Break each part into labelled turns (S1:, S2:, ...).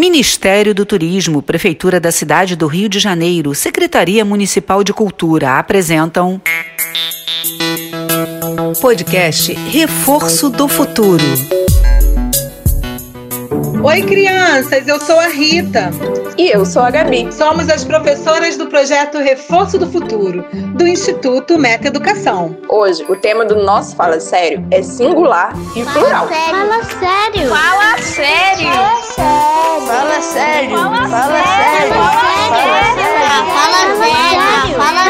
S1: Ministério do Turismo, Prefeitura da Cidade do Rio de Janeiro, Secretaria Municipal de Cultura apresentam. Podcast Reforço do Futuro.
S2: Oi, crianças, eu sou a Rita.
S3: E eu sou a Gabi.
S2: Somos as professoras do projeto Reforço do Futuro, do Instituto Meta Educação.
S3: Hoje, o tema do nosso Fala Sério é singular e plural.
S4: Fala sério.
S5: Fala sério.
S4: Fala sério.
S5: Fala sério.
S4: Fala sério. Fala sério. Fala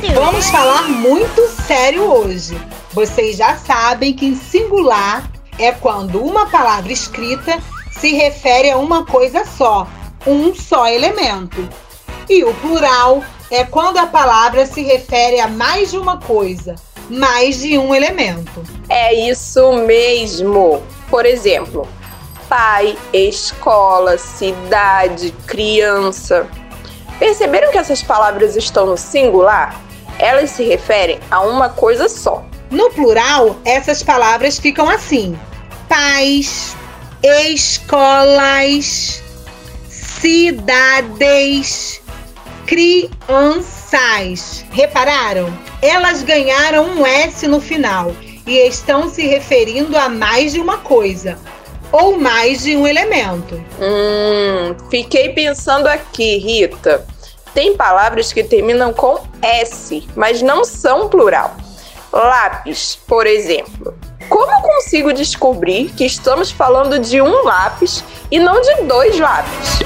S4: sério.
S2: Vamos falar muito sério hoje. Vocês já sabem que em singular é quando uma palavra escrita se refere a uma coisa só, um só elemento. E o plural é quando a palavra se refere a mais de uma coisa, mais de um elemento.
S3: É isso mesmo. Por exemplo, pai, escola, cidade, criança. Perceberam que essas palavras estão no singular? Elas se referem a uma coisa só.
S2: No plural, essas palavras ficam assim: pais, escolas, cidades, crianças. Repararam? Elas ganharam um S no final e estão se referindo a mais de uma coisa ou mais de um elemento.
S3: Hum, fiquei pensando aqui, Rita. Tem palavras que terminam com S, mas não são plural. Lápis, por exemplo. Como consigo descobrir que estamos falando de um lápis e não de dois lápis?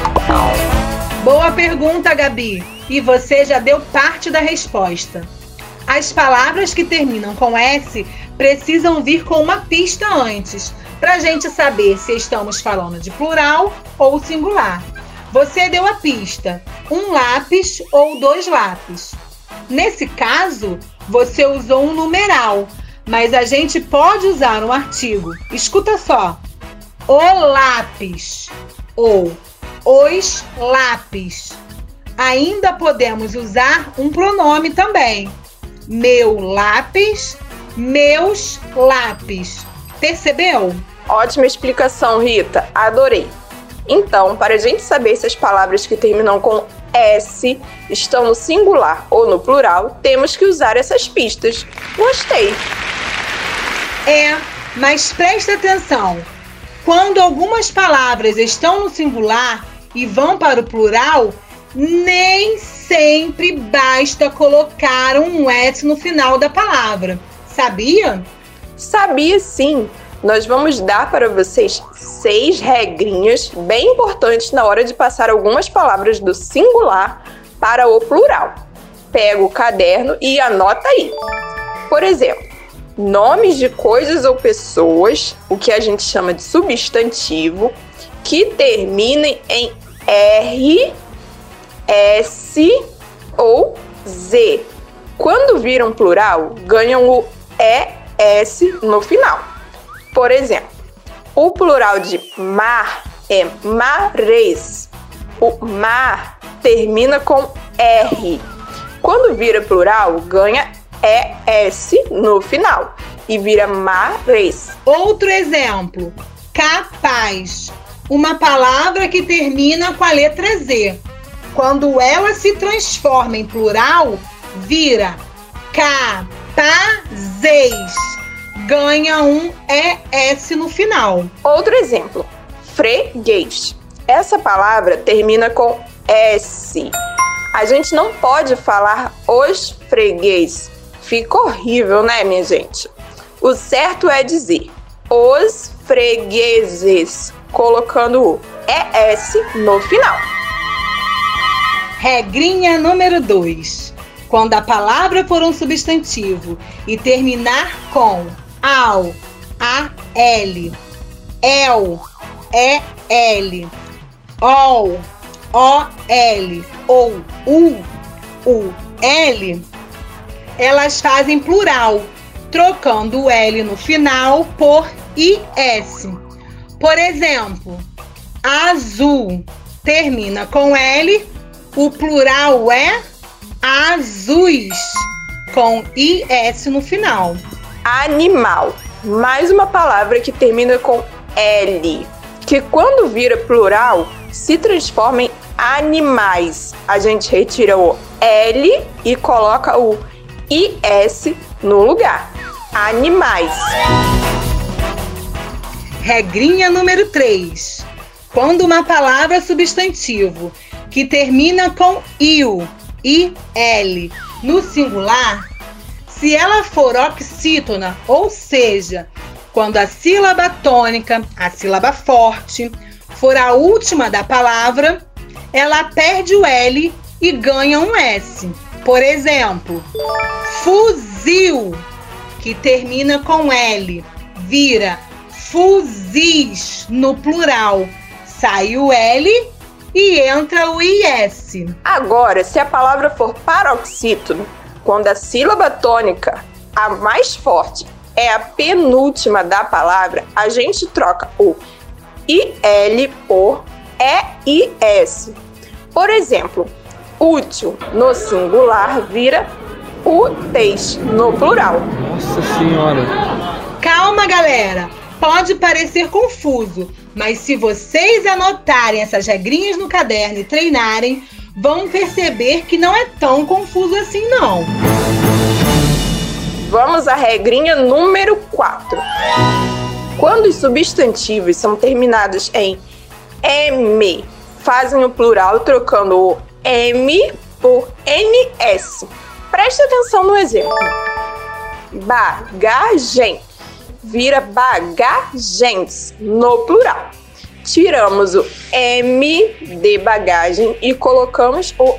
S2: Boa pergunta, Gabi. E você já deu parte da resposta. As palavras que terminam com S precisam vir com uma pista antes, para a gente saber se estamos falando de plural ou singular. Você deu a pista: um lápis ou dois lápis. Nesse caso, você usou um numeral, mas a gente pode usar um artigo. Escuta só: o lápis ou os lápis. Ainda podemos usar um pronome também. Meu lápis, meus lápis. Percebeu?
S3: Ótima explicação, Rita. Adorei. Então, para a gente saber se as palavras que terminam com S estão no singular ou no plural, temos que usar essas pistas. Gostei.
S2: É, mas presta atenção. Quando algumas palavras estão no singular e vão para o plural, nem sempre basta colocar um S no final da palavra. Sabia?
S3: Sabia sim. Nós vamos dar para vocês seis regrinhas bem importantes na hora de passar algumas palavras do singular para o plural. Pega o caderno e anota aí. Por exemplo, nomes de coisas ou pessoas, o que a gente chama de substantivo, que terminem em R, S ou Z. Quando viram plural, ganham o ES no final. Por exemplo, o plural de mar é mares. O mar termina com R. Quando vira plural, ganha ES no final e vira mares.
S2: Outro exemplo: capaz. Uma palavra que termina com a letra Z. Quando ela se transforma em plural, vira capazes. Ganha um ES no final.
S3: Outro exemplo: freguês. Essa palavra termina com S. A gente não pode falar os freguês. Fica horrível, né, minha gente? O certo é dizer os fregueses, colocando o ES no final.
S2: Regrinha número 2. Quando a palavra for um substantivo e terminar com ao, a, l, el, e, l, ol, o, l. Ou u, u, l, elas fazem plural, trocando o L no final por IS. Por exemplo, azul termina com L, o plural é azuis, com IS no final.
S3: Animal. Mais uma palavra que termina com L, que quando vira plural se transforma em animais. A gente retira o L e coloca o IS no lugar. Animais.
S2: Regrinha número 3. Quando uma palavra substantivo que termina com il, il, no singular, se ela for oxítona, ou seja, quando a sílaba tônica, a sílaba forte, for a última da palavra, ela perde o L e ganha um S. Por exemplo, fuzil, que termina com L, vira fuzis no plural. Sai o L e entra o IS.
S3: Agora, se a palavra for paroxítono, quando a sílaba tônica, a mais forte, é a penúltima da palavra, a gente troca o IL por EIS. Por exemplo, útil no singular vira úteis no plural.
S5: Nossa Senhora!
S2: Calma, galera! Pode parecer confuso, mas se vocês anotarem essas regrinhas no caderno e treinarem, vão perceber que não é tão confuso assim, não.
S3: Vamos à regrinha número 4. Quando os substantivos são terminados em M, fazem o plural trocando o M por NS. Preste atenção no exemplo. Bagagem vira bagagens no plural. Tiramos o M de bagagem e colocamos o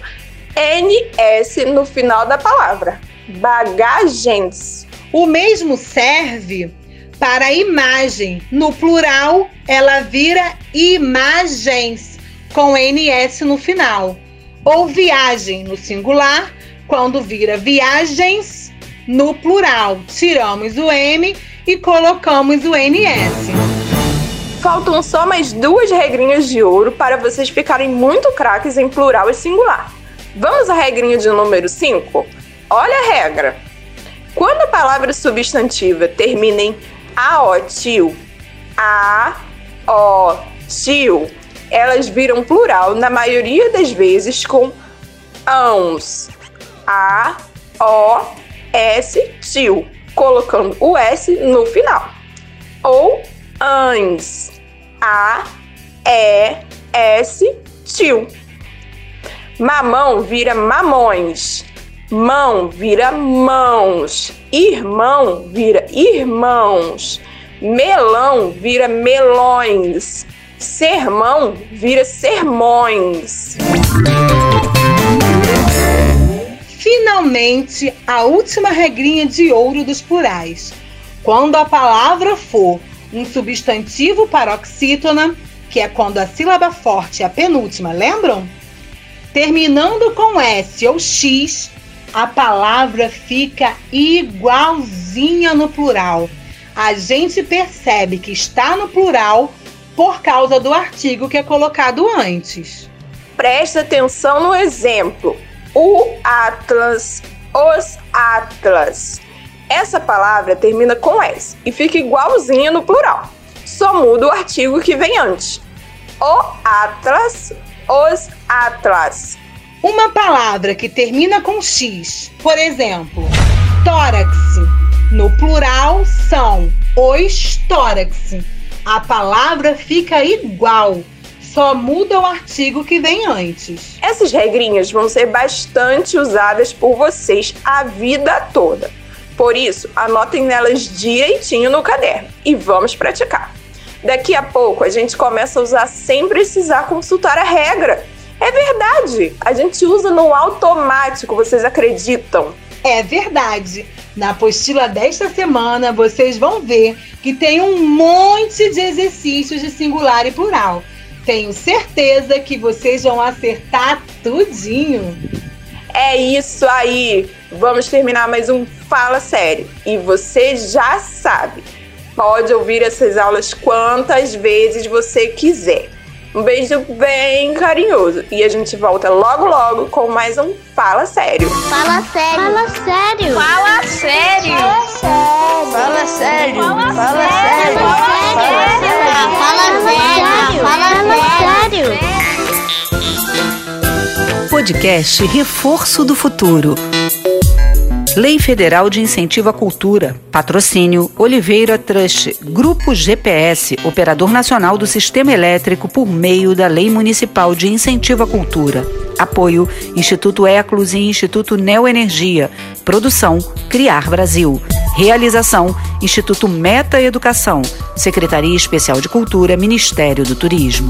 S3: NS no final da palavra. Bagagens.
S2: O mesmo serve para imagem. No plural, ela vira imagens com NS no final. Ou viagem no singular, quando vira viagens no plural. Tiramos o M e colocamos o NS.
S3: Faltam só mais duas regrinhas de ouro para vocês ficarem muito craques em plural e singular. Vamos à regrinha de número 5? Olha a regra. Quando a palavra substantiva termina em aotil, tio, elas viram plural na maioria das vezes com ãos. A, o, s, tio colocando o S no final. Ou ANS. A, E, S, tio. Mamão vira mamões. Mão vira mãos. Irmão vira irmãos. Melão vira melões. Sermão vira sermões.
S2: Finalmente, a última regrinha de ouro dos plurais. Quando a palavra for um substantivo paroxítona, que é quando a sílaba forte é a penúltima, lembram? Terminando com S ou X, a palavra fica igualzinha no plural. A gente percebe que está no plural por causa do artigo que é colocado antes.
S3: Presta atenção no exemplo o Atlas, os Atlas. Essa palavra termina com S e fica igualzinha no plural. Só muda o artigo que vem antes. O Atlas, os Atlas.
S2: Uma palavra que termina com X, por exemplo, tórax, no plural são os tórax. A palavra fica igual, só muda o artigo que vem antes.
S3: Essas regrinhas vão ser bastante usadas por vocês a vida toda. Por isso, anotem nelas direitinho no caderno e vamos praticar. Daqui a pouco a gente começa a usar sem precisar consultar a regra. É verdade, a gente usa no automático, vocês acreditam?
S2: É verdade. Na apostila desta semana, vocês vão ver que tem um monte de exercícios de singular e plural. Tenho certeza que vocês vão acertar tudinho.
S3: É isso aí. Vamos terminar mais um Fala Sério. E você já sabe, pode ouvir essas aulas quantas vezes você quiser. Um beijo bem carinhoso e a gente volta logo logo com mais um
S6: Fala Sério.
S4: Fala sério.
S6: Fala sério.
S4: Fala sério.
S6: Fala sério.
S4: Fala sério.
S6: Fala sério.
S4: Fala sério. Fala sério.
S1: Podcast Reforço do Futuro. Lei Federal de Incentivo à Cultura. Patrocínio Oliveira Trust. Grupo GPS, Operador Nacional do Sistema Elétrico por meio da Lei Municipal de Incentivo à Cultura. Apoio Instituto Eclos e Instituto Neoenergia. Produção Criar Brasil. Realização Instituto Meta Educação. Secretaria Especial de Cultura, Ministério do Turismo.